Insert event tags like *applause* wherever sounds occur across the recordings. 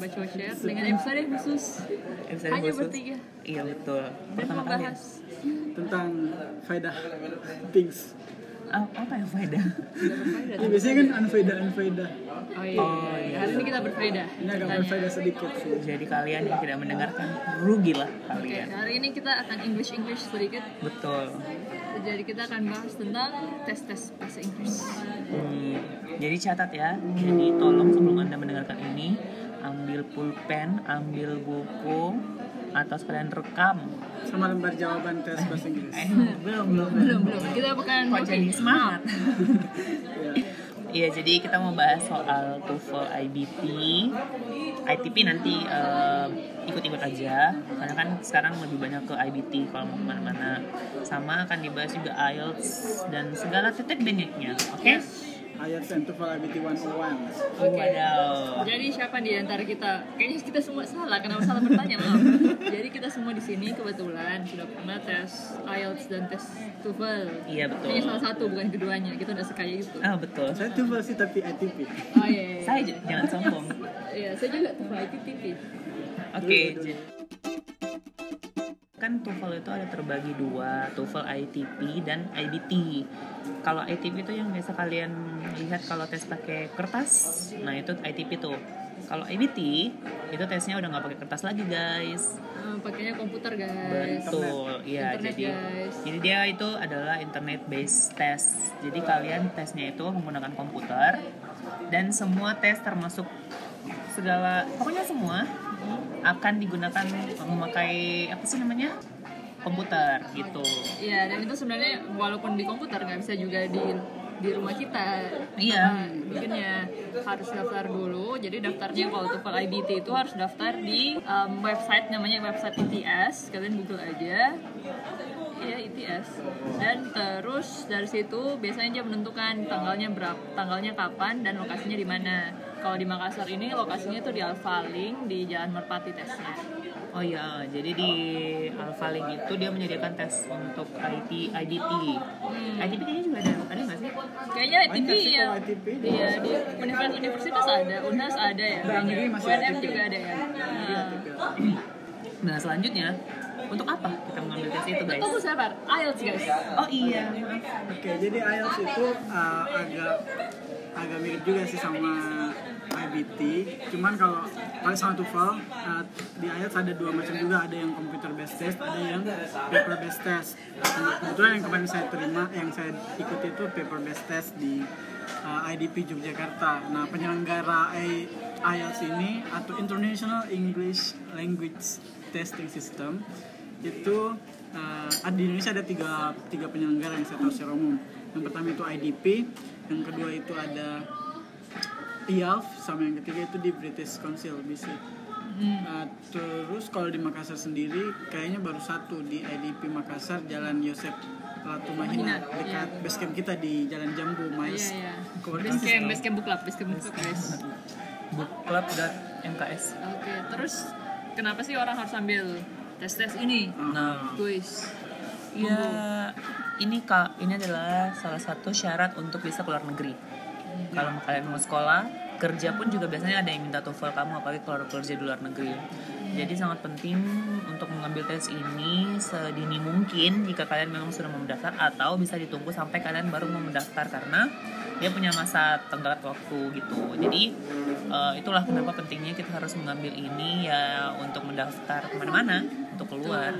Baca Share dengan episode khusus Episode hanya khusus. bertiga Iya betul. dan Pertama kali. membahas Tentang faedah things. Apa yang faedah? Ya, biasanya kan unfaedah unfaedah. Oh iya. Oh, iya. Hari ini kita berfaedah. Ini agak berfaedah sedikit sih. Jadi kalian yang tidak mendengarkan rugi lah Oke, kalian. hari ini kita akan English English sedikit. Betul. Jadi kita akan bahas tentang tes-tes bahasa Inggris. Hmm, jadi catat ya. Jadi tolong sebelum anda mendengarkan ini ambil pulpen, ambil buku, atau sekalian rekam. Sama lembar jawaban tes bahasa Inggris. Eh, belum belum Belum belum. Kita bukan Kok jadi monkey. semangat? Ya. *laughs* Iya, jadi kita mau bahas soal TOEFL IBT. ITP nanti eh, ikut-ikut aja, karena kan sekarang lebih banyak ke IBT kalau mau ke mana-mana. Sama akan dibahas juga IELTS dan segala titik banyaknya, oke? And TOEFL IBT 101. Oke. Wadaw. Jadi siapa di antara kita? Kayaknya kita semua salah. Kenapa salah *laughs* bertanya maaf? Jadi kita semua di sini kebetulan sudah pernah tes IELTS dan tes TOEFL. Iya betul. Hanya salah satu bukan keduanya. Kita udah sekaya itu. Ah betul. Saya TOEFL sih tapi ITP. Oh iya. iya. Saya jangan sombong. Iya, saya juga TOEFL ITP. Oke, kan TOEFL itu ada terbagi dua, TOEFL ITP dan IBT. Kalau ITP itu yang biasa kalian lihat kalau tes pakai kertas, nah itu ITP tuh. Kalau IBT itu tesnya udah nggak pakai kertas lagi guys. Eh, pakainya komputer guys. Betul, iya. Internet, Jadi guys. jadi dia itu adalah internet based test. Jadi kalian tesnya itu menggunakan komputer dan semua tes termasuk segala pokoknya semua akan digunakan memakai apa sih namanya komputer gitu. Iya, dan itu sebenarnya walaupun di komputer nggak bisa juga di di rumah kita. Iya. Nah, Bikinnya harus daftar dulu. Jadi daftarnya kalau TOEFL IBT itu harus daftar di um, website namanya website ITS. Kalian Google aja. Iya ITS. Dan terus dari situ biasanya dia menentukan tanggalnya berapa, tanggalnya kapan dan lokasinya di mana. Kalau di Makassar ini lokasinya itu di Alfaling di Jalan Merpati tesnya. Oh iya, jadi di Alpha Link itu dia menyediakan tes untuk IT IBT. ITP kayaknya juga ada ada nggak sih? Kayaknya ITP sih ya. Iya, di universitas universitas ada, Unhas ada ya. Negeri masih UNM juga ada ya. Nah, *clears throat* Nah selanjutnya untuk apa kita mengambil tes itu guys? tunggu sabar, IELTS guys. Oh iya, Oke, jadi IELTS itu uh, agak agak mirip juga sih sama IBT. Cuman kalau kalau sama TOEFL uh, di IELTS ada dua macam juga, ada yang computer based test, ada yang paper based test. Nah, kebetulan yang kemarin saya terima, yang saya ikuti itu paper based test di uh, IDP Yogyakarta. Nah, penyelenggara IELTS ini atau International English Language Testing System itu uh, di Indonesia ada tiga, tiga penyelenggara yang saya tahu secara umum. Yang pertama itu IDP, yang kedua itu ada IALF, sama yang ketiga itu di British Council BC. Nah, terus kalau di Makassar sendiri kayaknya baru satu di IDP Makassar Jalan Yosep Latu Mahina dekat base camp kita di Jalan Jambu Mais. Iya, iya. Co-working Basecamp, basecamp book club, basecamp book club guys. bookclub.mks. Oke, terus kenapa sih orang harus ambil tes-tes ini? Nah, Guys, ya ini kak ini adalah salah satu syarat untuk bisa keluar negeri. Kalau kalian mau sekolah, kerja pun juga biasanya ada yang minta TOEFL kamu apalagi kalau kerja di luar negeri. Jadi sangat penting untuk mengambil tes ini sedini mungkin jika kalian memang sudah mau mendaftar atau bisa ditunggu sampai kalian baru mau mendaftar karena dia punya masa tenggat waktu gitu. Jadi eh, itulah kenapa pentingnya kita harus mengambil ini ya untuk mendaftar ke mana-mana untuk keluar.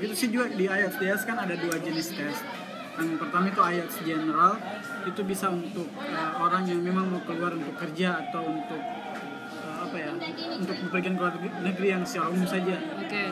Itu sih juga. Di IELTS kan ada dua jenis tes. Yang pertama itu IELTS general, itu bisa untuk eh, orang yang memang mau keluar untuk kerja atau untuk eh, apa ya, untuk bepergian ke luar negeri yang secara umum saja. oke.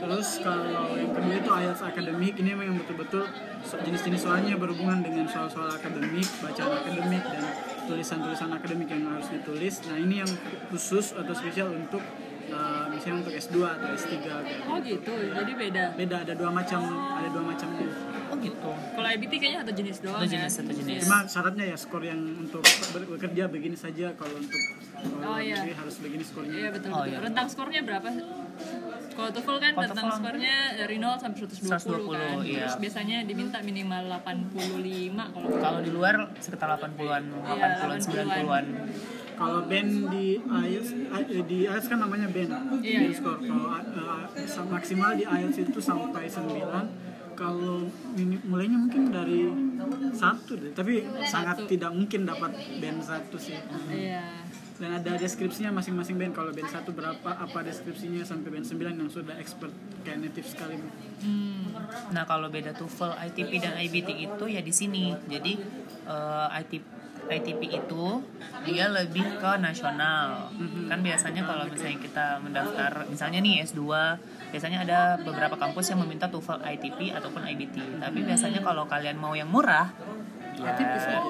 Terus kalau yang kedua itu IELTS akademik, ini memang yang betul-betul jenis-jenis soalnya berhubungan dengan soal-soal akademik, bacaan akademik dan tulisan-tulisan akademik yang harus ditulis. Nah ini yang khusus atau spesial untuk eh, misalnya untuk S2 atau S3 kayak Oh gitu, jadi beda. beda ada dua macam ada dua macamnya gitu. Kalau IBT kayaknya satu jenis doang Satu ya. jenis, satu jenis. cuma syaratnya ya skor yang untuk bekerja begini saja kalau untuk Oh, kalau iya. negeri harus begini skornya Iya betul Oh, betul. iya. Rentang skornya berapa? Kalau TOEFL kan TOEFL- skornya dari 0 sampai 120, 120, kan. iya. Terus biasanya diminta minimal 85 kalau Kalau di luar sekitar 80-an, Iya, 80-an, 90-an. Kalau band di IELTS eh, di IELTS kan namanya band. Iya. Band score. Kalau sa- maksimal di IELTS itu sampai 9. Kalau mini- mulainya mungkin dari satu deh, tapi sangat tidak mungkin dapat band satu sih. Iya. Dan ada deskripsinya masing-masing band. Kalau band satu berapa, apa deskripsinya sampai band 9 yang sudah expert kayak native sekali. Hmm. Nah kalau beda TOEFL, ITP dan IBT itu ya di sini. Jadi eh, ITP ITP itu dia lebih ke nasional. Kan biasanya kalau misalnya kita mendaftar, misalnya nih S2, biasanya ada beberapa kampus yang meminta TOEFL ITP ataupun IBT. Tapi biasanya kalau kalian mau yang murah, ya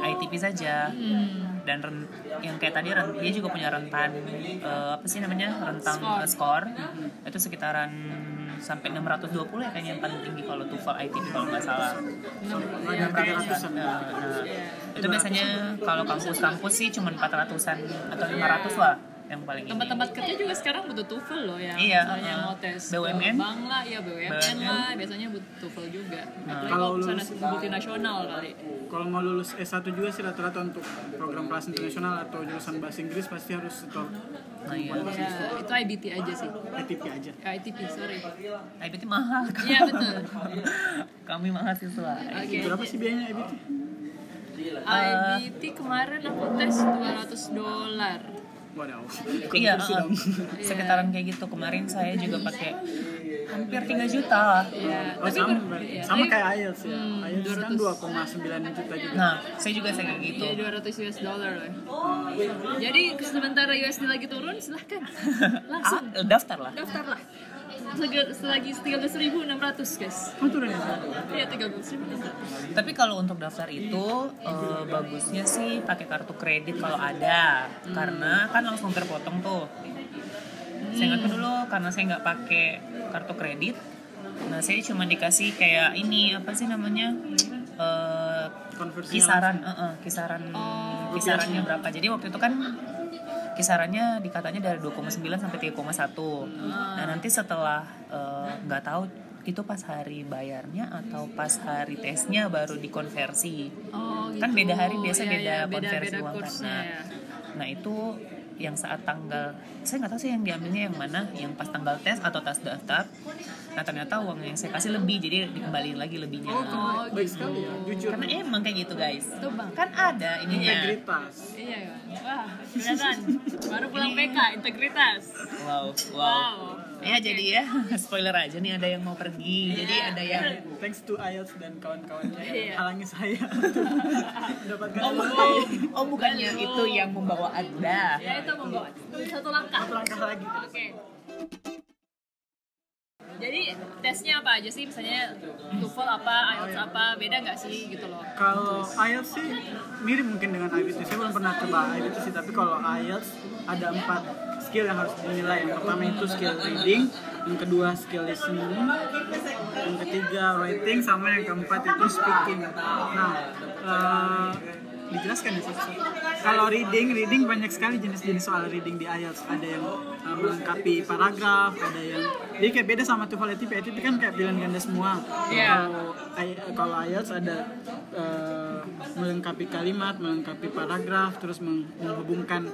ITP saja. Hmm. Dan ren- yang kayak tadi ren- dia juga punya rentan eh, apa sih namanya rentang Skor. skor itu sekitaran sampai 620 ya kayaknya yang paling tinggi kalau TOEFL ITP kalau nggak salah. Ada ratusan. Nah, nah, Iya. itu biasanya kalau kampus-kampus sih cuma 400-an atau 500 lah yang paling ini. Tempat-tempat kerja juga sekarang butuh TOEFL loh yang Iya, misalnya uh, mau tes BUMN. bank lah, ya BUMN, BUMN. lah, biasanya butuh TOEFL juga. Apalagi Kalau lulus- multinasional kali. Kalau mau lulus S1 juga sih rata-rata untuk program kelas internasional atau jurusan bahasa Inggris pasti harus setor Nah, iya. Ya, itu IBT aja sih. ITP aja. Ya, ITP, sorry. IBT mahal. Iya betul. *laughs* Kami mahasiswa. Oke. Berapa sih biayanya IBT? IBT kemarin aku tes 200 dolar. Waduh. Iya, uh, dong. *laughs* sekitaran kayak gitu. Kemarin saya juga pakai hampir 3 juta lah. Iya, Oh, tapi sama, ber- iya, sama kayak IELTS ya. Hmm, IELTS kan 200. 2,9 juta juga. Nah, saya juga saya kayak gitu. Iya 200 US dollar loh. Jadi sementara USD lagi turun, silahkan *laughs* langsung Ah, daftar lah. daftar lah. Selagi 13.600 guys. Oh, turun ya? Iya 13.600. Tapi kalau untuk daftar itu eh, bagusnya sih pakai kartu kredit kalau ada, karena kan langsung terpotong tuh. Saya ingat dulu karena saya nggak pakai kartu kredit, nah saya cuma dikasih kayak ini apa sih namanya eh, Konversinya kisaran, eh, eh, kisaran Oh. kisarannya berapa. Jadi waktu itu kan kisarannya dikatanya dari 2,9 sampai 3,1. Nah nanti setelah eh, nggak tahu itu pas hari bayarnya atau pas hari tesnya baru dikonversi. Oh, Kan beda hari biasa Iya, beda iya, konversi beda uang kan. Nah, ya. nah itu yang saat tanggal saya nggak tahu sih yang diambilnya yang mana yang pas tanggal tes atau tas daftar nah ternyata uang yang saya kasih lebih jadi dikembaliin lagi lebihnya Oh, Baik gitu. sekali ya, jujur. karena emang kayak gitu guys Itu bang. kan ada ininya Integritas. Iya, wah, kelihatan. Baru pulang PK, integritas. wow wow, Wow. Ya jadi ya *laughs* spoiler aja nih ada yang mau pergi jadi ada yang Thanks to IELTS dan kawan-kawannya Iya. yang halangi saya *laughs* mendapatkan oh, oh, oh bukannya itu yang membawa anda Ya itu membawa satu langkah. Satu langkah lagi. Oke. Jadi tesnya apa aja sih? Misalnya TOEFL apa, IELTS apa, beda nggak sih gitu loh? Kalau IELTS sih mirip mungkin dengan IBT. Saya belum pernah coba IBT sih, tapi kalau IELTS ada empat skill yang harus dinilai. Yang pertama itu skill reading, yang kedua skill listening, yang ketiga writing, sama yang keempat itu speaking. Nah, eh, dijelaskan ya satu-satu. Kalau reading, reading banyak sekali jenis-jenis soal reading di IELTS. Ada yang eh, melengkapi paragraf, ada yang jadi kayak beda sama TOEFL ATP. ATP kan kayak pilihan ganda semua. Iya. Kalau IELTS ada eh, melengkapi kalimat, melengkapi paragraf, terus meng- menghubungkan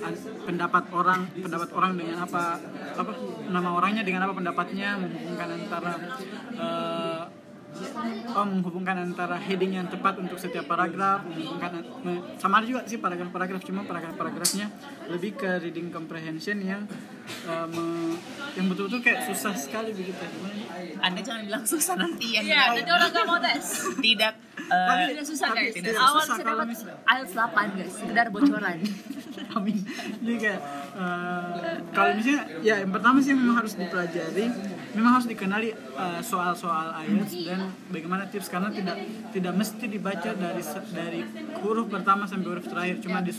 an- pendapat orang, pendapat orang dengan apa, apa nama orangnya dengan apa pendapatnya, menghubungkan antara eh, Oh, menghubungkan antara heading yang tepat untuk setiap paragraf, menghubungkan me- sama juga sih paragraf-paragraf cuma paragraf-paragrafnya lebih ke reading comprehension yang eh, me- yang betul-betul kayak susah sekali begitu. anda jangan bilang susah nanti yang Iya, nanti orang nggak mau tes. tidak eh, Tidak susah Tapi guys. tidak Awal susah bisa kalau dapat IELTS 8 guys, sekedar bocoran. *laughs* Amin. Jadi kayak eh, kalau misalnya ya yang pertama sih memang harus dipelajari, memang harus dikenali soal-soal IELTS dan bagaimana tips karena tidak tidak mesti dibaca dari dari huruf pertama sampai huruf terakhir, cuma di,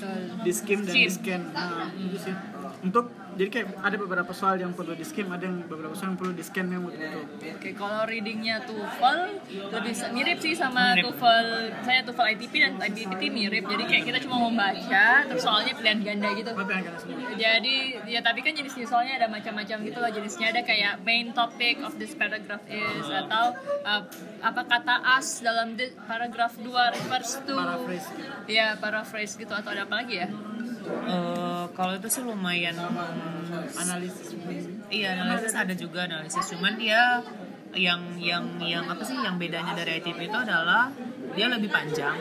di skim dan di scan. Nah, itu sih. untuk jadi kayak ada beberapa soal yang perlu di skim ada yang beberapa soal yang perlu di scan yang betul-betul Oke, kalau readingnya TOEFL lebih mirip sih sama Mirip. TOEFL, saya TOEFL ITP dan IBT mirip. Jadi kayak kita cuma membaca, terus soalnya pilihan ganda gitu. Jadi ya tapi kan jenis soalnya ada macam-macam gitu loh jenisnya ada kayak main topic of this paragraph is atau uh, apa kata as dalam paragraph 2 refers to paraphrase gitu ya paraphrase gitu atau ada apa lagi ya? Eh, kalau itu sih lumayan analisis Iya analisis ada juga analisis cuman dia yang yang yang apa sih yang bedanya dari ITP itu adalah dia lebih panjang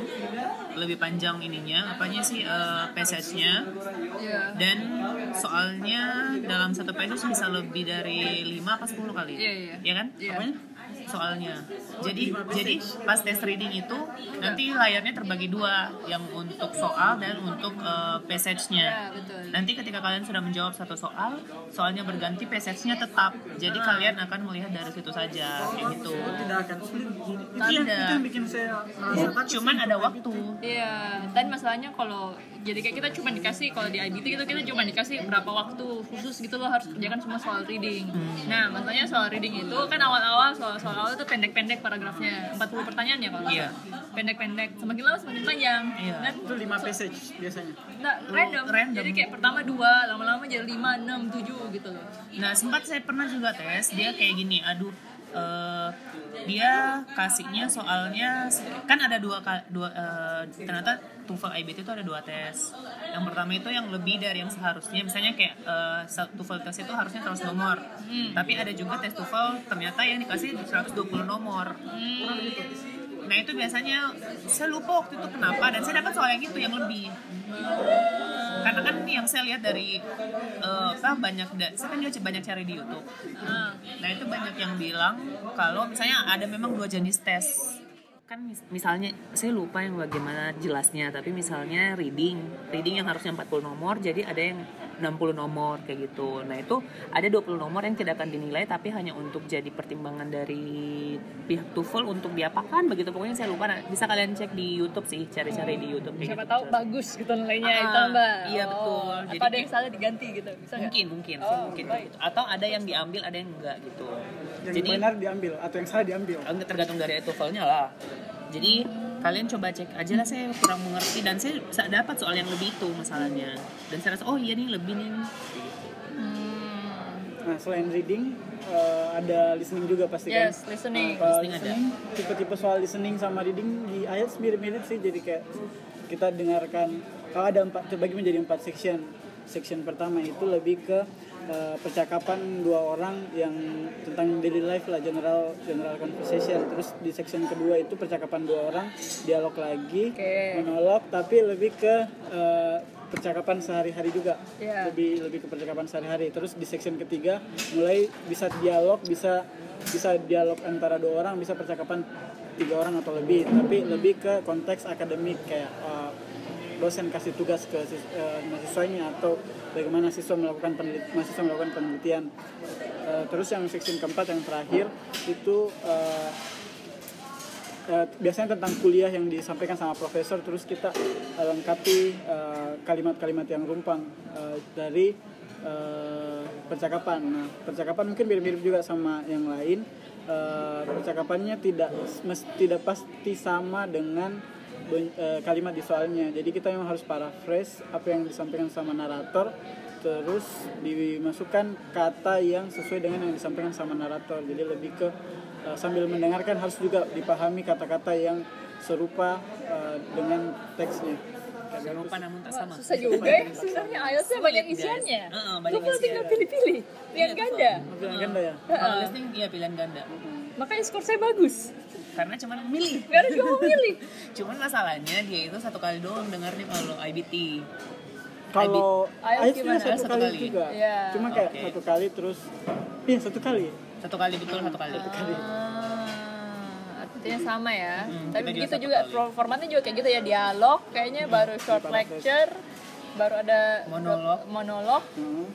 lebih panjang ininya apanya sih eh, passage-nya Iya. dan soalnya dalam satu passage bisa lebih dari 5 apa 10 kali Iya, iya. ya kan. Apanya? Soalnya jadi jadi pas tes reading itu nanti layarnya terbagi dua yang untuk soal dan untuk eh, passage-nya Ya, betul. Nanti ketika kalian sudah menjawab satu soal, soalnya berganti, passage-nya tetap. Jadi Ah. kalian akan melihat dari situ saja, kayak gitu. tidak akan sulit itu yang, Tidak. itu yang bikin saya Cuman ada waktu. Iya, dan masalahnya kalau jadi kayak kita cuma dikasih kalau di IBT itu kita cuma dikasih berapa waktu khusus gitu loh harus kerjakan semua soal reading. Nah, masalahnya soal reading itu kan awal-awal soal-soal awal itu pendek-pendek paragrafnya, 40 pertanyaan ya kalau. Iya. Pendek-pendek, semakin lama semakin panjang. Iya. Dan itu lima passage biasanya Nah, random. random. Jadi kayak pertama dua, lama-lama jadi lima, enam, tujuh gitu loh. Nah, sempat saya pernah juga tes, dia kayak gini, aduh, eh, dia kasihnya soalnya kan ada dua dua eh, ternyata TOEFL IBT itu ada dua tes. Yang pertama itu yang lebih dari yang seharusnya, misalnya kayak se- TOEFL tes itu harusnya 100 nomor. Tapi ada juga tes TOEFL ternyata yang dikasih 120 nomor. Nah itu biasanya saya lupa waktu itu kenapa dan saya dapat soal yang itu yang lebih. Karena kan yang saya lihat dari apa banyak da- saya kan juga banyak cari di YouTube. Nah, Nah itu banyak yang bilang kalau misalnya ada memang dua jenis tes kan mis- misalnya saya lupa yang bagaimana jelasnya tapi misalnya reading reading yang harusnya 40 nomor jadi ada yang 60 nomor kayak gitu nah itu ada 20 nomor yang tidak akan dinilai tapi hanya untuk jadi pertimbangan dari pihak TOEFL untuk diapakan begitu pokoknya saya lupa Nah, bisa kalian cek di YouTube sih cari-cari di YouTube kayak siapa gitu. tahu bagus gitu nilainya Ah, ditambah. iya, betul. Oh, Jadi apa ada yang salah diganti gitu? Bisa mungkin mungkin Oh, mungkin baik. gitu. atau ada yang diambil ada yang enggak gitu yang jadi benar diambil atau yang salah diambil Enggak tergantung dari TOEFL-nya lah. Jadi kalian coba cek aja lah saya kurang mengerti dan saya sa- dapat soal yang lebih itu masalahnya. Dan saya rasa oh iya nih lebih nih. Hmm. nah selain reading eh, ada listening juga pasti kan Yes, listening. Kalau Listening ada. listening, tipe-tipe soal listening sama reading di IELTS mirip-mirip sih jadi kayak kita dengarkan kalau ada empat terbagi menjadi empat section section pertama itu lebih ke uh, percakapan dua orang yang tentang daily life lah general general conversation terus di section kedua itu percakapan dua orang dialog lagi Oke. monolog tapi lebih ke uh, percakapan sehari-hari juga Iya. lebih lebih ke percakapan sehari-hari terus di section ketiga mulai bisa dialog bisa bisa dialog antara dua orang bisa percakapan tiga orang atau lebih tapi lebih ke konteks akademik kayak uh, dosen kasih tugas ke uh, mahasiswanya atau bagaimana siswa melakukan penelit mahasiswa melakukan penelitian Uh, terus yang section keempat yang terakhir itu uh, biasanya tentang kuliah yang disampaikan sama profesor terus kita lengkapi kalimat-kalimat yang rumpang eh, dari eh, percakapan. Nah, percakapan mungkin mirip-mirip juga sama yang lain. Eh, percakapannya tidak tidak pasti sama dengan kalimat di soalnya. Jadi kita memang harus paraphrase apa yang disampaikan sama narator terus dimasukkan kata yang sesuai dengan yang disampaikan sama narator. Jadi lebih ke uh, sambil mendengarkan harus juga dipahami kata-kata yang serupa uh, dengan teksnya. Serupa namun tak sama. Susah juga ya sebenarnya IELTS-nya banyak isiannya. Heeh, banyak tinggal pilih-pilih. Pilihan Iya, ganda. Bilang ganda ya. Kalau listening iya pilihan ganda. Makanya skor saya bagus. Karena cuma milih. Karena cuma memilih. Cuman masalahnya dia itu satu kali doang dengarnya kalau IBT. Kalau Ayo IELTS gimana? juga satu, Satu kali, kali. juga. Iya. Cuma kayak Oke. satu kali terus iya satu kali. Satu kali betul satu kali. Ah, artinya sama ya. Hmm, Tapi juga begitu satu juga kali. pro- formatnya juga kayak gitu ya dialog kayaknya baru short lecture, baru ada Monolog. monolog, Hmm.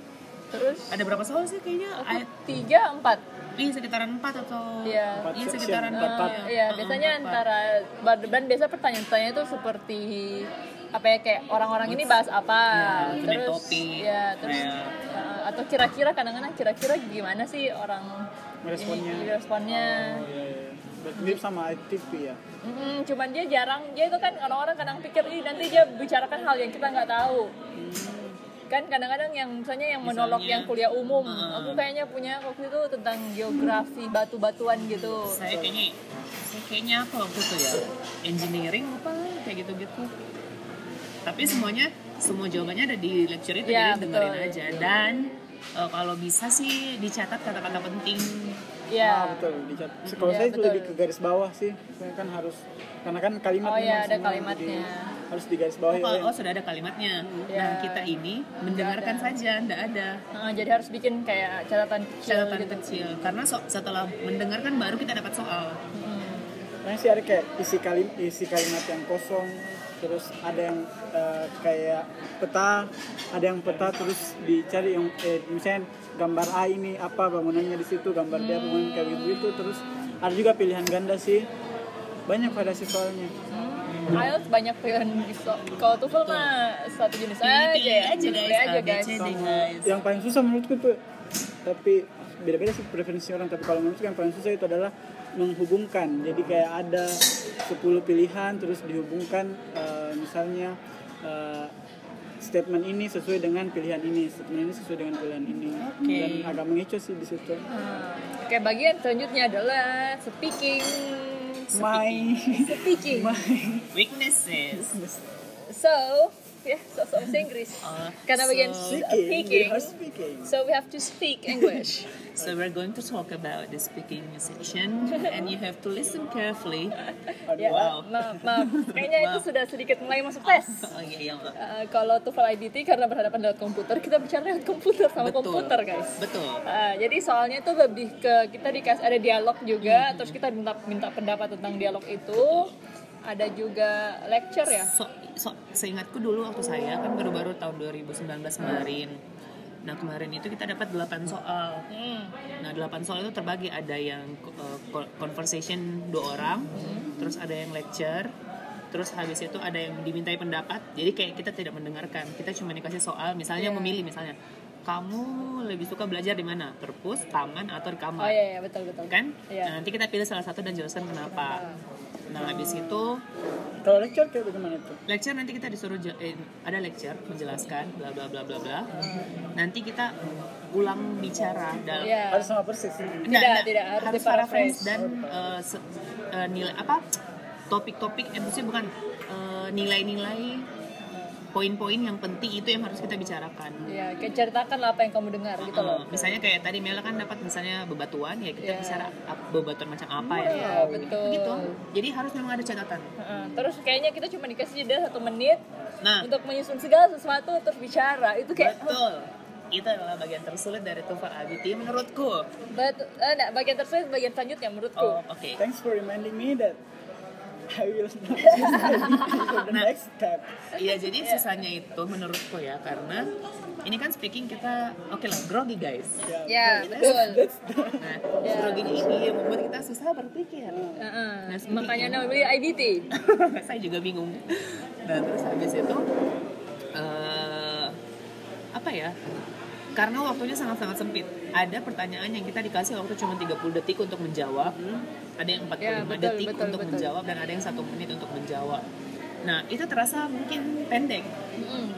Terus Ada berapa soal sih kayaknya? Ay- tiga empat. Iya sekitaran 4 atau Iya. Empat Iya section, sekitaran empat empat. part. Iya, Heeh, biasanya empat part. antara dan biasa pertanyaan-pertanyaan itu seperti apa ya kayak orang-orang ini bahas apa Ya, terus topik. ya terus Ya. uh, atau kira-kira kadang-kadang kira-kira gimana sih orang Responnya. ini, responnya Oh, iya, iya. Mirip sama ITV ya. Mm, cuman dia jarang dia itu kan orang-orang kadang pikir ih nanti dia bicarakan hal yang kita nggak tahu kan kadang-kadang yang misalnya yang monolog Misalnya, yang kuliah umum uh. aku kayaknya punya waktu itu tentang geografi batu-batuan gitu saya kayaknya saya kayaknya apa waktu itu ya engineering apa kayak gitu-gitu tapi semuanya semua jawabannya ada di lecture itu Ya, jadi dengerin betul. aja dan eh, kalau bisa sih dicatat kata-kata penting Ah, ya betul. Dicat. Kalau Iya, saya betul. lebih ke garis bawah sih. Saya kan harus karena kan kalimat Oh, iya, ada kalimatnya. Harus di garis oh, bawah kalau ya. oh, sudah ada kalimatnya Ya. nah kita ini mendengarkan ada. saja ndak ada Nah, jadi harus bikin kayak catatan kecil catatan gitu kecil karena so- setelah mendengarkan baru kita dapat soal Hmm. Nah, sih ada kayak isi kalim isi kalimat yang kosong, terus ada yang eh, kayak peta, ada yang peta terus dicari yang eh, misalnya gambar A ini apa bangunannya di situ, gambar B bangunan kayak gitu gitu, terus ada juga pilihan ganda sih. Banyak variasi soalnya. Hmm. IELTS banyak pilihan bisa kalau TOEFL mah satu jenis aja ya aja, guys. Aja guys ABCD. Sama guys. yang paling susah menurutku tuh tapi beda-beda sih preferensi orang tapi kalau menurutku yang paling susah itu adalah menghubungkan jadi kayak ada 10 pilihan terus dihubungkan eh, misalnya eh, statement ini sesuai dengan pilihan ini statement ini sesuai dengan pilihan ini Oke. dan agak mengecoh sih di situ Hmm. Oke, bagian selanjutnya adalah speaking. my Speaking. *laughs* my weaknesses So, ya, so so bahasa Inggris. Uh, Karena bagian so- speaking we speaking. So we have to speak English. *laughs* So we're going to talk about the speaking section, and you have to listen carefully. ya, Wow. maaf, maaf. Kayaknya itu sudah sedikit mulai masuk tes. *laughs* Oh iya iya Mbak. Uh, kalau TOEFL IBT karena berhadapan dengan komputer, kita bicara dengan komputer sama Betul. komputer, guys. Betul. Uh, jadi soalnya itu lebih ke kita dikasih ada dialog juga, Hmm. terus kita minta minta pendapat tentang dialog itu. Ada juga lecture ya. So, so seingatku dulu waktu saya kan baru-baru tahun 2019 kemarin. Nah kemarin itu kita dapat 8 soal. Hmm. Nah 8 soal itu terbagi ada yang uh, co- conversation dua orang, terus ada yang lecture, terus habis itu ada yang dimintai pendapat. Jadi kayak kita tidak mendengarkan, kita cuma dikasih soal, misalnya Iya. memilih misalnya kamu lebih suka belajar di mana, perpus, taman atau di kamar, Oh iya, iya betul betul. kan? Iya. Nah, nanti kita pilih salah satu dan jelaskan kenapa. Nah habis itu kalau lecture kayak bagaimana tuh lecture nanti kita disuruh eh, ada lecture menjelaskan bla bla bla bla bla. Nanti kita ulang bicara dalam Iya. harus sama persis Tidak, Nggak, tidak, harus harus diparaphrase. paraphrase dan eh, se- eh, nilai apa topik-topik eh, maksudnya bukan eh, nilai-nilai poin-poin yang penting itu yang harus kita bicarakan. Iya, kayak ceritakan lah apa yang kamu dengar gitu Eh, loh. misalnya kayak tadi Mela kan dapat misalnya bebatuan ya kita Iya. bicara bebatuan macam apa ya. Iya, betul. Begitu. Jadi harus memang ada catatan. Heeh, Terus kayaknya kita cuma dikasih jeda satu menit Nah, untuk menyusun segala sesuatu terus bicara. Itu kayak betul. Itu adalah bagian tersulit dari TOEFL IBT menurutku. Bet, eh, enggak, bagian tersulit bagian selanjutnya menurutku. Oh, oke. thanks for reminding me that I will not the Nah. next step Iya, jadi susahnya itu menurutku ya karena ini kan speaking kita oke lah grogi guys. Ya, that's- betul. that's the- Nah, Ya. groginya ini yang membuat kita susah berpikir. Heeh, Nah, speaking makanya ya. namanya beli IBT. *laughs* Saya juga bingung. Nah, terus habis itu eh apa ya? Karena waktunya sangat-sangat sempit. Ada pertanyaan yang kita dikasih waktu cuma 30 detik untuk menjawab. Ada yang 45 Ya, betul, detik betul, untuk betul. menjawab dan ada yang satu menit untuk menjawab. Nah, itu terasa mungkin pendek. Mm.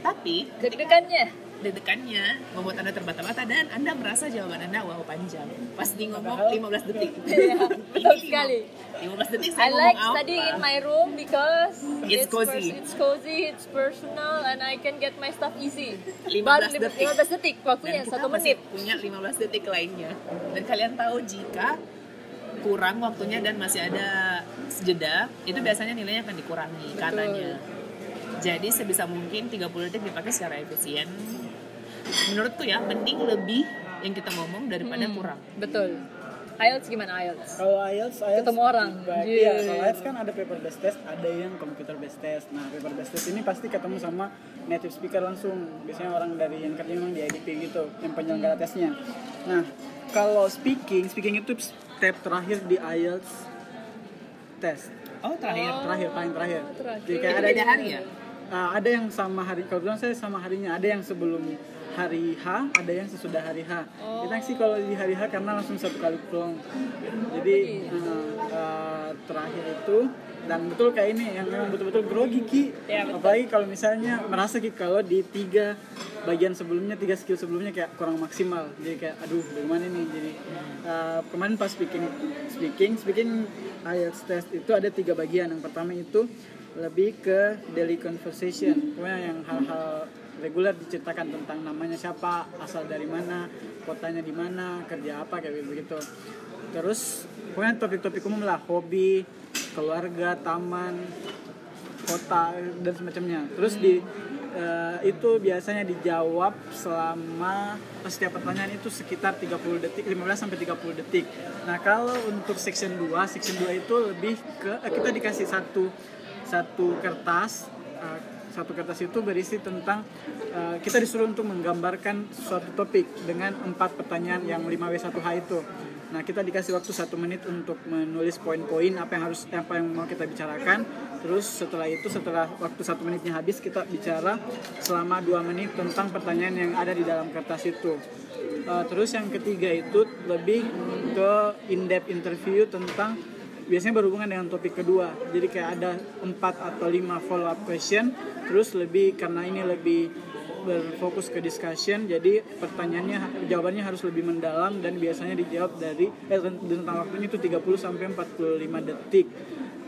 Tapi Deg-degannya. Dedekannya membuat Anda terbata-bata dan Anda merasa jawaban Anda wow panjang. Pas di ngomong 15 detik. *laughs* Iya, betul sekali. 15 detik I saya like ngomong studying apa? in my room because It's cozy. pers- it's cozy, it's personal, and I can get my stuff easy. 15 Baru lim- detik. 15 detik, Dan waktunya masih menit. punya 15 detik lainnya. Dan kalian tahu jika kurang waktunya dan masih ada jeda, itu biasanya nilainya akan dikurangi Betul. katanya. Jadi sebisa mungkin 30 detik dipakai secara efisien. Menurutku ya, mending lebih yang kita ngomong daripada Hmm, kurang. Betul. IELTS gimana IELTS? Kalau IELTS, IELTS Ketemu orang. Iya. Iya, kalau IELTS kan ada paper based test, ada yang computer based test. Nah, paper based test ini pasti ketemu sama native speaker langsung. Biasanya orang dari yang kerja memang di IDP gitu, yang penyelenggara tesnya. Nah, kalau speaking, speaking itu step terakhir di IELTS test. Oh, terakhir. Terakhir, paling terakhir. terakhir. Jadi kayak ada beda hari ya? uh, ada yang sama hari kalau dulu saya sama harinya ada yang sebelum hari H ada yang sesudah hari H. Kita sih kalau di hari H karena langsung satu kali pulang. Jadi uh, uh, terakhir itu dan betul kayak ini yang memang betul-betul grogi ki. Ya, betul. apalagi kalau misalnya merasa ki kalau di tiga bagian sebelumnya tiga skill sebelumnya kayak kurang maksimal. Jadi kayak aduh bagaimana nih jadi uh, kemarin pas speaking speaking speaking IELTS test itu ada tiga bagian. Yang pertama itu lebih ke daily conversation. Pokoknya yang hal-hal reguler diceritakan tentang namanya siapa asal dari mana kotanya di mana kerja apa kayak begitu. Terus pokoknya topik-topik umum lah hobi keluarga taman kota dan semacamnya. Terus di eh, itu biasanya dijawab selama setiap pertanyaan itu sekitar 30 detik 15 sampai 30 detik. Nah kalau untuk section 2 section 2 itu lebih ke eh, kita dikasih satu satu kertas eh, satu kertas itu berisi tentang eh, kita disuruh untuk menggambarkan suatu topik dengan empat pertanyaan yang 5W1H itu Nah kita dikasih waktu satu menit untuk menulis poin-poin apa yang harus apa yang mau kita bicarakan. Terus setelah itu setelah waktu satu menitnya habis kita bicara selama dua menit tentang pertanyaan yang ada di dalam kertas itu. Uh, terus yang ketiga itu lebih ke in-depth interview tentang biasanya berhubungan dengan topik kedua. Jadi kayak ada empat atau lima follow up question. Terus lebih karena ini lebih berfokus ke discussion jadi pertanyaannya jawabannya harus lebih mendalam dan biasanya dijawab dari eh, tentang waktunya itu 30 sampai 45 detik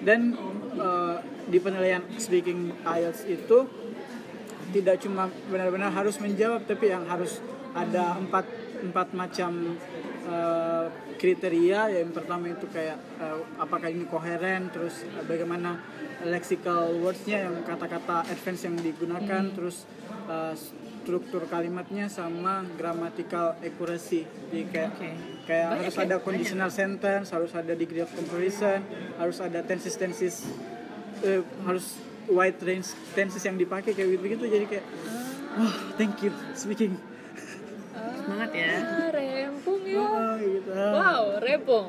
dan eh, di penilaian speaking IELTS itu tidak cuma benar-benar harus menjawab tapi yang harus ada empat empat macam eh, kriteria yang pertama itu kayak eh, apakah ini koheren terus eh, bagaimana lexical wordsnya yang kata-kata advance yang digunakan terus uh, struktur kalimatnya sama grammatical accuracy. Jadi kayak Oke. kayak harus ada conditional sentence harus ada degree of comparison harus ada tenses tenses eh, harus wide range tenses yang dipakai kayak gitu begitu jadi kayak wah thank you speaking Semangat ya. Ah, rempong ya. oh, gitu Wow, rempong.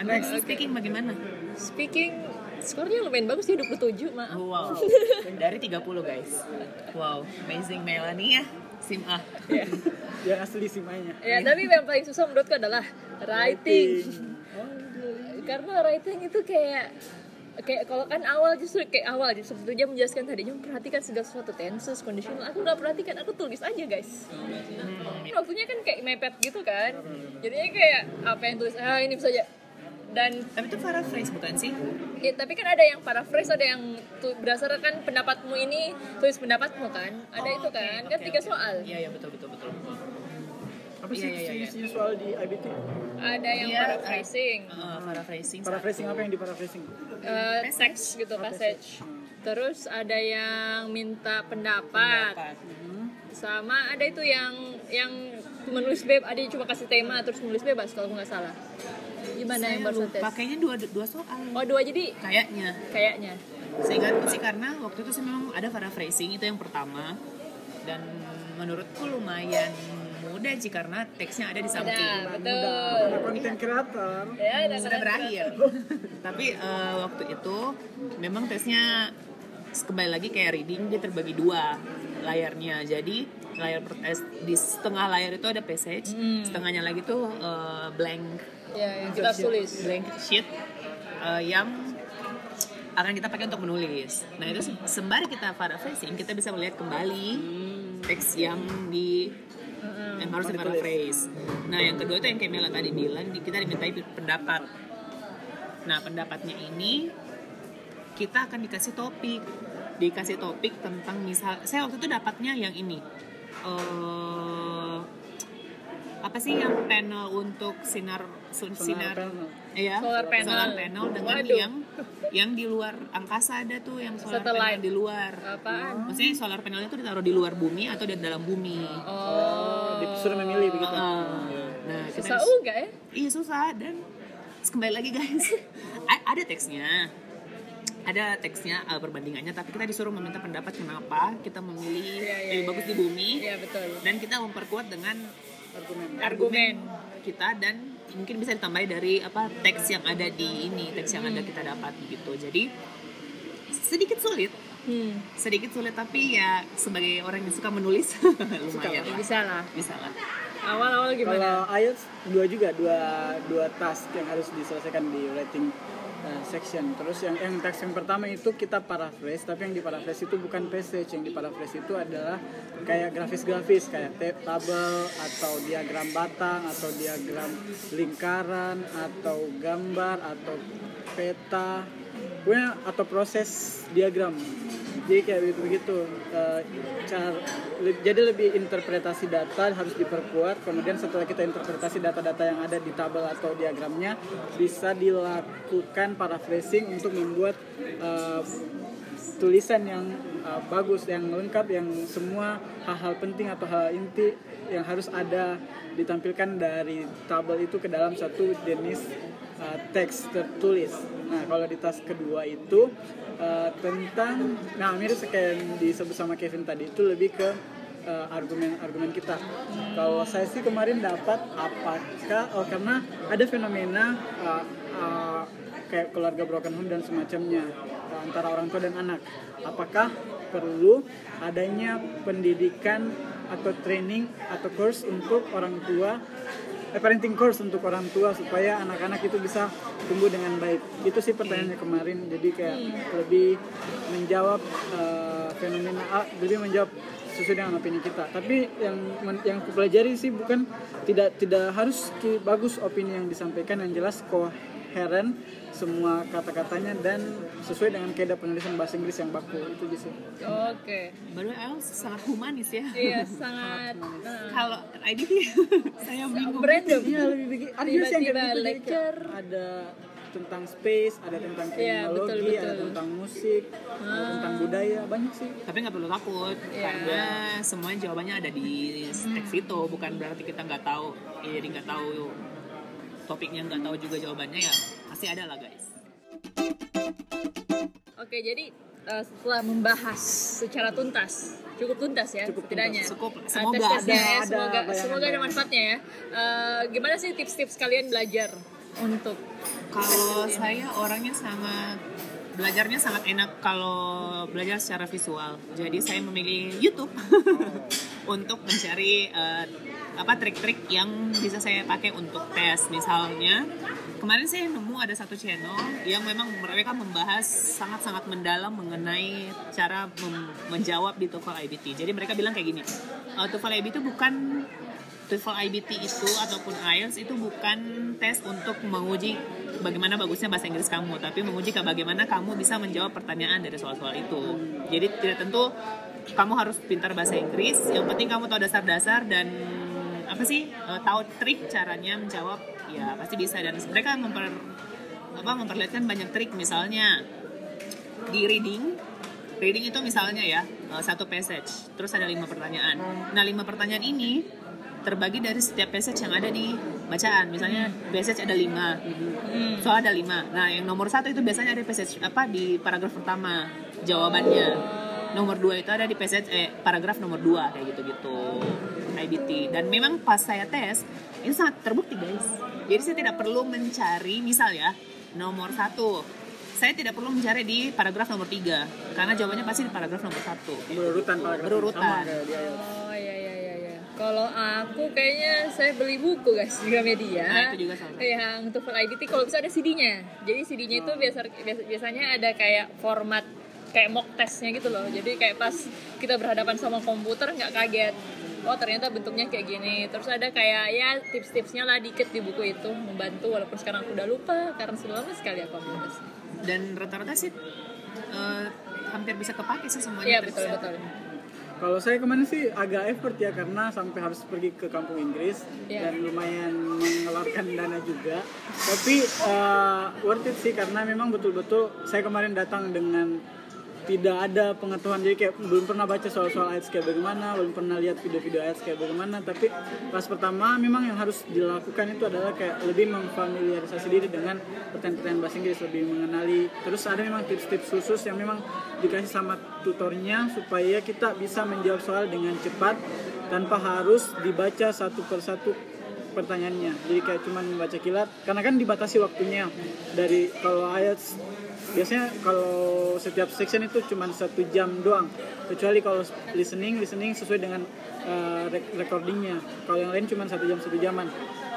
Anda speaking bagaimana? Speaking skornya lumayan bagus ya 27, maaf. Wow. *laughs* Dari 30 guys. Wow, amazing Melanie ya. Sim A. Ya. yang asli simanya ya, tapi yang paling susah menurutku adalah writing. Karena writing itu kayak kayak kalau kan awal justru kayak awal justru dia menjelaskan tadi memperhatikan segala sesuatu tenses conditional aku nggak perhatikan aku tulis aja guys Kan waktunya kan kayak mepet gitu kan jadinya kayak apa yang tulis ah ini saja dan Tapi itu paraphrase bukan sih? Ya, tapi kan ada yang paraphrase, ada yang tu, berdasarkan pendapatmu ini tulis pendapatmu kan, ada Oh, itu kan, oke, kan tiga oke. soal. Iya, iya betul betul betul. Apa Iya, sih iya, iya. isi soal di IBT Ada yang Iya, paraphrasing, Uh, paraphrasing. paraphrasing apa yang di paraphrasing eh, teks gitu passage. Terus ada yang minta pendapat, Pendapat. sama ada itu yang yang menulis bebas, ada yang cuma kasih tema terus menulis bebas kalau aku nggak salah. Gimana Saya yang lupa, tes? Pakainya dua dua soal. Oh dua jadi Kayaknya. kayaknya. Seingatku sih karena waktu itu sih memang ada paraphrasing itu yang pertama dan menurutku lumayan mudah sih karena teksnya ada di samping. Mudah, betul. ada konten kreator Ya, ada sudah berakhir. Tapi eh, waktu itu memang tesnya kembali lagi kayak reading dia terbagi dua layarnya. Jadi layar per- eh, di setengah layar itu ada passage, setengahnya lagi tuh eh, blank Ya, yang kita tulis. blank sheet eh, yang akan kita pakai untuk menulis. Nah itu se- sembari kita paraphrasing kita bisa melihat kembali teks yang di yang harus. Nah yang kedua itu yang kayak Mela tadi bilang kita dimintai pendapat. Nah pendapatnya ini kita akan dikasih topik, dikasih topik tentang misal saya waktu itu dapatnya yang ini. eh apa sih yang panel untuk sinar sun- sinar, panel. Iya, Solar panel. solar panel dengan Waduh. yang yang di luar angkasa ada tuh yang solar Satellite. panel di luar. Apaan? Maksudnya solar panelnya tuh ditaruh di luar bumi atau di dalam bumi. Oh. Disuruh memilih begitu Ah. Nah, kita Susah juga ya? Iya susah dan kembali lagi guys. *laughs* Ada teksnya. Ada teksnya uh, perbandingannya tapi kita disuruh meminta pendapat kenapa kita memilih Iya, iya, lebih bagus di bumi Iya betul. dan kita memperkuat dengan argumen Argumen. kita dan mungkin bisa ditambahi dari apa teks yang ada di ini teks yang ada kita dapat gitu jadi sedikit sulit Hmm. sedikit sulit tapi ya sebagai orang yang suka menulis *laughs* lumayan Ya, lah. bisa lah. bisa lah Awal-awal Kalau gimana? IELTS dua juga dua dua task yang harus diselesaikan di writing uh, section. Terus yang yang task yang pertama itu kita paraphrase, tapi yang di paraphrase itu bukan passage, yang di paraphrase itu adalah kayak grafis-grafis kayak ta- tabel atau diagram batang atau diagram lingkaran atau gambar atau peta, pokoknya atau proses diagram. Jadi kayak begitu begitu. cara le- jadi lebih interpretasi data harus diperkuat. Kemudian setelah kita interpretasi data-data yang ada di tabel atau diagramnya, bisa dilakukan paraphrasing untuk membuat uh, tulisan yang uh, bagus, yang lengkap, yang semua hal-hal penting atau hal inti yang harus ada ditampilkan dari tabel itu ke dalam satu jenis uh, teks tertulis. Nah, kalau di tas kedua itu uh, tentang, nah mirip kayak yang disebut sama Kevin tadi itu lebih ke uh, argumen-argumen kita. Kalau saya sih kemarin dapat apakah, oh karena ada fenomena uh, uh, kayak keluarga broken home dan semacamnya uh, antara orang tua dan anak. Apakah perlu adanya pendidikan atau training atau course untuk orang tua eh, parenting course untuk orang tua supaya anak-anak itu bisa tumbuh dengan baik. Itu sih pertanyaannya kemarin. Jadi kayak lebih menjawab uh, fenomena ah, lebih menjawab sesuai dengan opini kita. Tapi yang yang aku pelajari sih bukan tidak tidak harus bagus opini yang disampaikan. Yang jelas koheren semua kata-katanya dan sesuai dengan kaidah penulisan bahasa Inggris yang baku itu sih Oke. baru IELTS sangat humanis ya Iya, sangat nah, kalau IDT *laughs* saya bingung random. Iya lebih bikin ada yang kayak gitu, kayak lecture. ada tentang space, ada tentang Iya, teknologi, betul, ada betul. tentang musik, ada tentang budaya, banyak sih. tapi nggak perlu takut Iya. karena semuanya jawabannya ada di teks itu bukan berarti kita nggak tahu ya, jadi nggak tahu topiknya nggak tahu juga jawabannya ya pasti ada lah guys Oke, jadi eh, setelah membahas secara tuntas, cukup tuntas ya, Cukup setidaknya. tuntas. Cukup. Eh, Semoga tes-tesnya ada- ya, ada semoga bayangan-bayangan. semoga ada manfaatnya ya. Eh, gimana sih tips-tips kalian belajar untuk Kalau saya orangnya sangat belajarnya sangat enak kalau belajar secara visual. Jadi saya memilih YouTube *laughs* untuk mencari eh, apa trik-trik yang bisa saya pakai untuk tes. Misalnya kemarin saya nemu ada satu channel yang memang mereka membahas sangat-sangat mendalam mengenai cara menjawab di TOEFL IBT. Jadi mereka bilang kayak gini, eh, TOEFL IBT bukan TOEFL IBT itu ataupun IELTS itu bukan tes untuk menguji bagaimana bagusnya bahasa Inggris kamu, tapi menguji ke bagaimana kamu bisa menjawab pertanyaan dari soal-soal itu. Jadi tidak tentu kamu harus pintar bahasa Inggris, yang penting kamu tahu dasar-dasar dan apa sih eh, tahu trik caranya menjawab? Ya pasti bisa. Dan mereka memper apa memperlihatkan banyak trik. Misalnya di reading reading itu misalnya ya eh, satu passage terus ada lima pertanyaan. Nah lima pertanyaan ini terbagi dari setiap passage yang ada di bacaan. Misalnya passage ada lima. Soal ada lima. Nah yang nomor satu itu biasanya ada passage apa di paragraf pertama jawabannya nomor dua itu ada di passage eh paragraf nomor dua kayak gitu gitu IBT dan memang pas saya tes itu sangat terbukti guys jadi saya tidak perlu mencari misal ya nomor satu saya tidak perlu mencari di paragraf nomor tiga karena jawabannya pasti di paragraf nomor satu Berurutan paragraf Berurutan. IELTS. Oh iya iya iya iya. Kalau aku kayaknya saya beli buku guys di Gramedia. Nah, itu juga sama. Yang TOEFL IBT kalau bisa ada CD-nya. Jadi CD-nya itu biasa, biasa- biasanya ada kayak format kayak mock testnya gitu loh. Jadi kayak pas kita berhadapan sama komputer nggak kaget. Oh ternyata bentuknya kayak gini. Terus ada kayak ya tips-tipsnya lah dikit di buku itu membantu walaupun sekarang aku udah lupa karena sudah lama sekali aku ambil dan rata-rata sih eh, hampir bisa kepake sih semuanya Iya betul betul. Kalau saya kemarin sih agak effort ya karena sampai harus pergi ke kampung Inggris Iya. dan lumayan mengeluarkan dana juga. Tapi uh, worth it sih karena memang betul-betul saya kemarin datang dengan tidak ada pengetahuan jadi kayak belum pernah baca soal-soal ayat kayak bagaimana, belum pernah lihat video-video ayat kayak bagaimana. Tapi pas pertama memang yang harus dilakukan itu adalah kayak lebih memfamiliarisasi diri dengan pertanyaan-pertanyaan bahasa Inggris, lebih mengenali. Terus ada memang tips-tips khusus yang memang dikasih sama tutornya supaya kita bisa menjawab soal dengan cepat tanpa harus dibaca satu persatu pertanyaannya jadi kayak cuman membaca kilat karena kan dibatasi waktunya dari kalau IELTS biasanya kalau setiap section itu cuma satu jam doang. Kecuali kalau listening listening sesuai dengan uh, recordingnya. Kalau yang lain cuma satu jam satu jaman.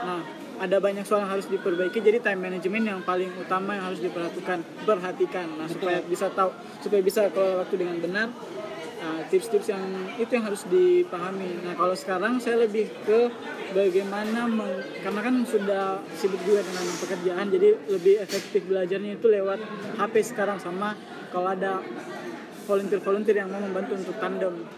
Nah ada banyak soal yang harus diperbaiki. Jadi time management yang paling utama yang harus diperhatikan perhatikan nah supaya bisa tahu supaya bisa kelola waktu dengan benar Nah, tips-tips yang itu yang harus dipahami. Nah, kalau sekarang saya lebih ke bagaimana meng- karena kan sudah sibuk juga dengan pekerjaan, jadi lebih efektif belajarnya itu lewat HP sekarang sama kalau ada volunteer-volunteer yang mau membantu untuk tandem.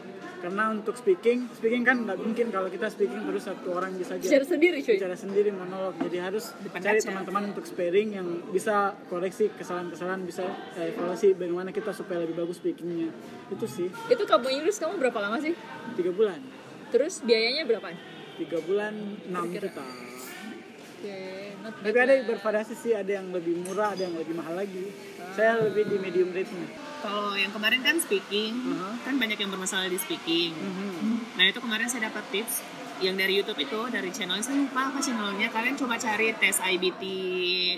Karena untuk speaking, speaking kan nggak mungkin kalau kita speaking terus satu orang bisa aja Bicara sendiri cuy. bicara sendiri monolog. Jadi harus Depan cari kaca. teman-teman untuk sparing yang bisa koreksi kesalahan-kesalahan bisa eh, evaluasi bagaimana kita supaya lebih bagus speakingnya. Itu sih. Itu kamu Inggris kamu berapa lama sih? tiga bulan. Terus biayanya berapa? tiga bulan enam juta. Bad tapi ada bervariasi sih ada yang lebih murah ada yang lebih mahal lagi. Saya lebih di medium rate-nya Kalau yang kemarin kan speaking, Aha. kan banyak yang bermasalah di speaking. Mhm. Nah itu kemarin saya dapat tips yang dari YouTube itu dari channel saya lupa apa channelnya kalian coba cari tes IBT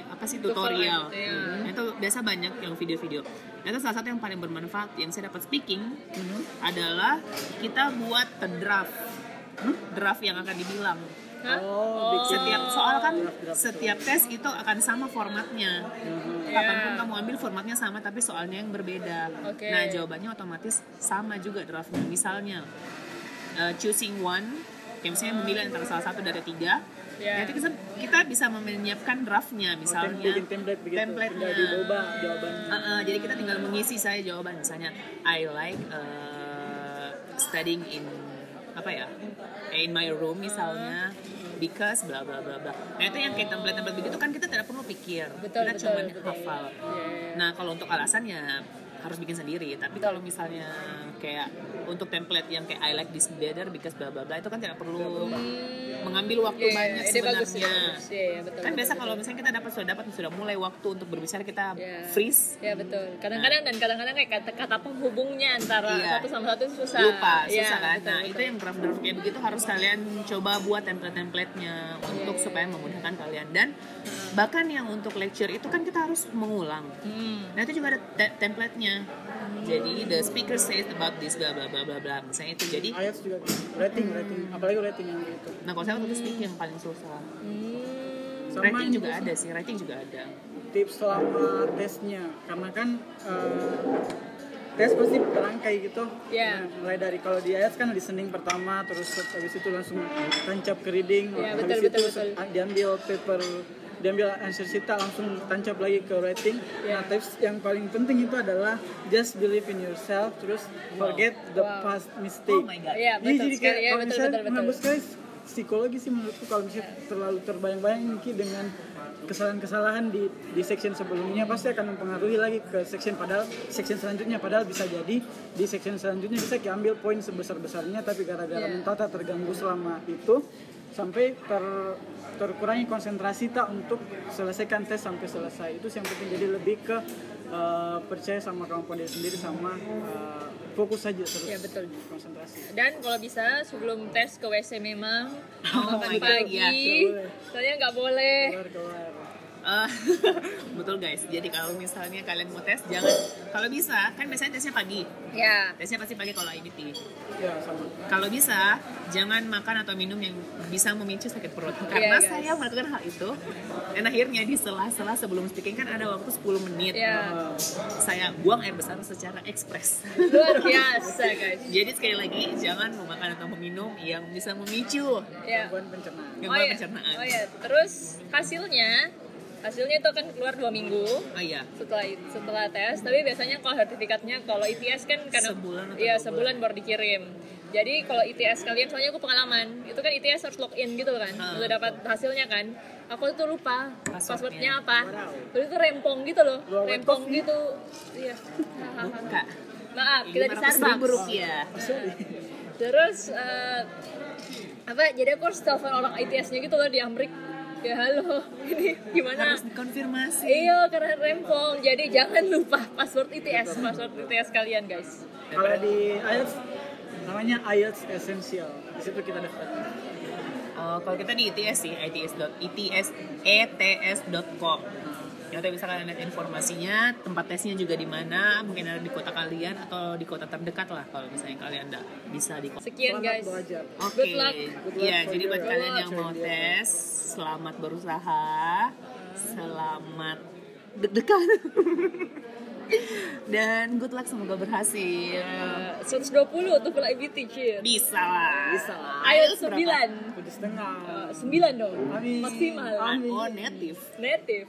apa sih tutorial IBT, ya. Nah, itu biasa banyak yang video-video nah, itu salah satu yang paling bermanfaat yang saya dapat speaking adalah kita buat draft draft yang akan dibilang Hah? oh, bikin setiap soal kan setiap tes itu akan sama formatnya Mhm. kapan pun Ya. kamu ambil formatnya sama tapi soalnya yang berbeda Oke. nah jawabannya otomatis sama juga draftnya misalnya uh, choosing one kayak misalnya memilih antara salah satu dari tiga Ya. nanti kita, kita bisa menyiapkan draftnya misalnya bikin template begitu template-nya. tinggal diubah jawabannya Uh, uh, jadi kita tinggal mengisi saya jawaban misalnya I like uh, studying in apa ya in my room misalnya because bla bla bla bla. Nah itu yang kayak template-template begitu kan kita tidak perlu pikir, Betul, kita betul, cuma betul. hafal. Iya. Nah kalau untuk alasan ya harus bikin sendiri. Tapi kalau misalnya kayak untuk template yang kayak I like this better because bla bla bla itu kan tidak perlu mengambil waktu Iya, banyak sebenarnya. bagus. Iya, iya, betul, kan betul, biasa betul. kalau misalnya kita dapat sudah dapat sudah mulai waktu untuk berbicara kita Iya. freeze Ya betul. Kadang-kadang dan kadang-kadang kayak kata, kata penghubungnya antara Iya. satu sama satu susah. lupa Iya, susah kan betul, nah betul. itu yang draft draft kayak begitu harus kalian coba buat template templatenya untuk Iya. supaya memudahkan kalian dan bahkan yang untuk lecture itu kan kita harus mengulang Hmm. nah itu juga ada te- templatenya jadi the speaker says about this bla bla bla bla bla. Misalnya itu. Jadi IELTS juga rating rating. Apalagi rating yang gitu nah kalau saya waktu itu speaking yang paling susah. Hmm. Ini juga ada sih writing juga ada. Tips selama tesnya. Karena kan eh, tes pasti berangkai gitu. Iya. Nah, mulai dari kalau di IELTS kan listening pertama terus habis itu langsung tancap ke reading. Iya, habis betul, itu betul, betul. diambil paper diambil answer sheet langsung tancap lagi ke writing Iya. nah tips yang paling penting itu adalah just believe in yourself terus forget the Wow. past mistake oh my god Iya, Iya, betul jadi sekali. kayak Iya, kalau betul, misalnya betul, betul. sekali psikologi sih menurutku kalau misalnya terlalu terbayang-bayang mungkin dengan kesalahan-kesalahan di di section sebelumnya pasti akan mempengaruhi lagi ke section padahal section selanjutnya padahal bisa jadi di section selanjutnya bisa diambil poin sebesar-besarnya tapi gara-gara mental tak terganggu selama itu sampai ter terkurangi konsentrasi tak untuk selesaikan tes sampai selesai itu yang penting jadi lebih ke eh, percaya sama kemampuan diri sendiri sama eh, fokus saja terus Iya, betul. konsentrasi Dan kalau bisa sebelum tes ke WC memang *laughs* Oh makan God, pagi. iya. Boleh. Soalnya nggak boleh. keluar keluar Eh, *laughs* betul guys jadi kalau misalnya kalian mau tes jangan kalau bisa kan biasanya tesnya pagi Ya. tesnya pasti pagi kalau IBT ya sama Kalau bisa, jangan makan atau minum yang bisa memicu sakit perut. Karena guys. saya melakukan hal itu, dan akhirnya di sela-sela sebelum speaking kan ada waktu 10 menit. Ya. Saya buang air besar secara ekspres. Luar *laughs* biasa guys. Jadi sekali lagi, jangan memakan atau meminum yang bisa memicu Ya. gangguan pencernaan Oh gangguan ya. pencernaan. Oh ya. Terus hasilnya hasilnya itu akan keluar dua minggu. Oh iya. setelah setelah tes tapi biasanya kalau sertifikatnya kalau ITS kan karena Sebulan atau iya dua sebulan baru dikirim. Jadi kalau ITS kalian soalnya aku pengalaman itu kan ITS harus login gitu kan Ah. udah dapat hasilnya kan. Aku tuh lupa Passwordnya. passwordnya apa. Terus itu rempong gitu loh Luar rempong gitu. Iya. Maaf kita di Starbucks. rupiah. sorry terus eh, apa jadi aku harus telepon orang ITS-nya gitu loh di Amrik ya halo *laughs* ini gimana Harus konfirmasi. Iya karena rempong jadi jangan lupa password ITS password ITS kalian guys kalau di IELTS namanya IELTS Essential di situ kita daftar Oh, kalau kita di ITS sih, ITS dot ITS ets.com. Ya udah bisa kalian lihat informasinya, tempat tesnya juga di mana, mungkin ada di kota kalian atau di kota terdekat lah kalau misalnya kalian nggak bisa di kota. Sekian guys. Oke, Good luck. Good luck ya for jadi buat kalian yang mau tes, selamat berusaha, selamat deg-degan, dan good luck semoga berhasil. Uh, 120 TOEFL IBT cheer. Bisa lah. Bisa lah. IELTS berapa? 9. Tujuh setengah. Uh, 9 dong. Amin. Maksimal. Amin. Oh, native. Native.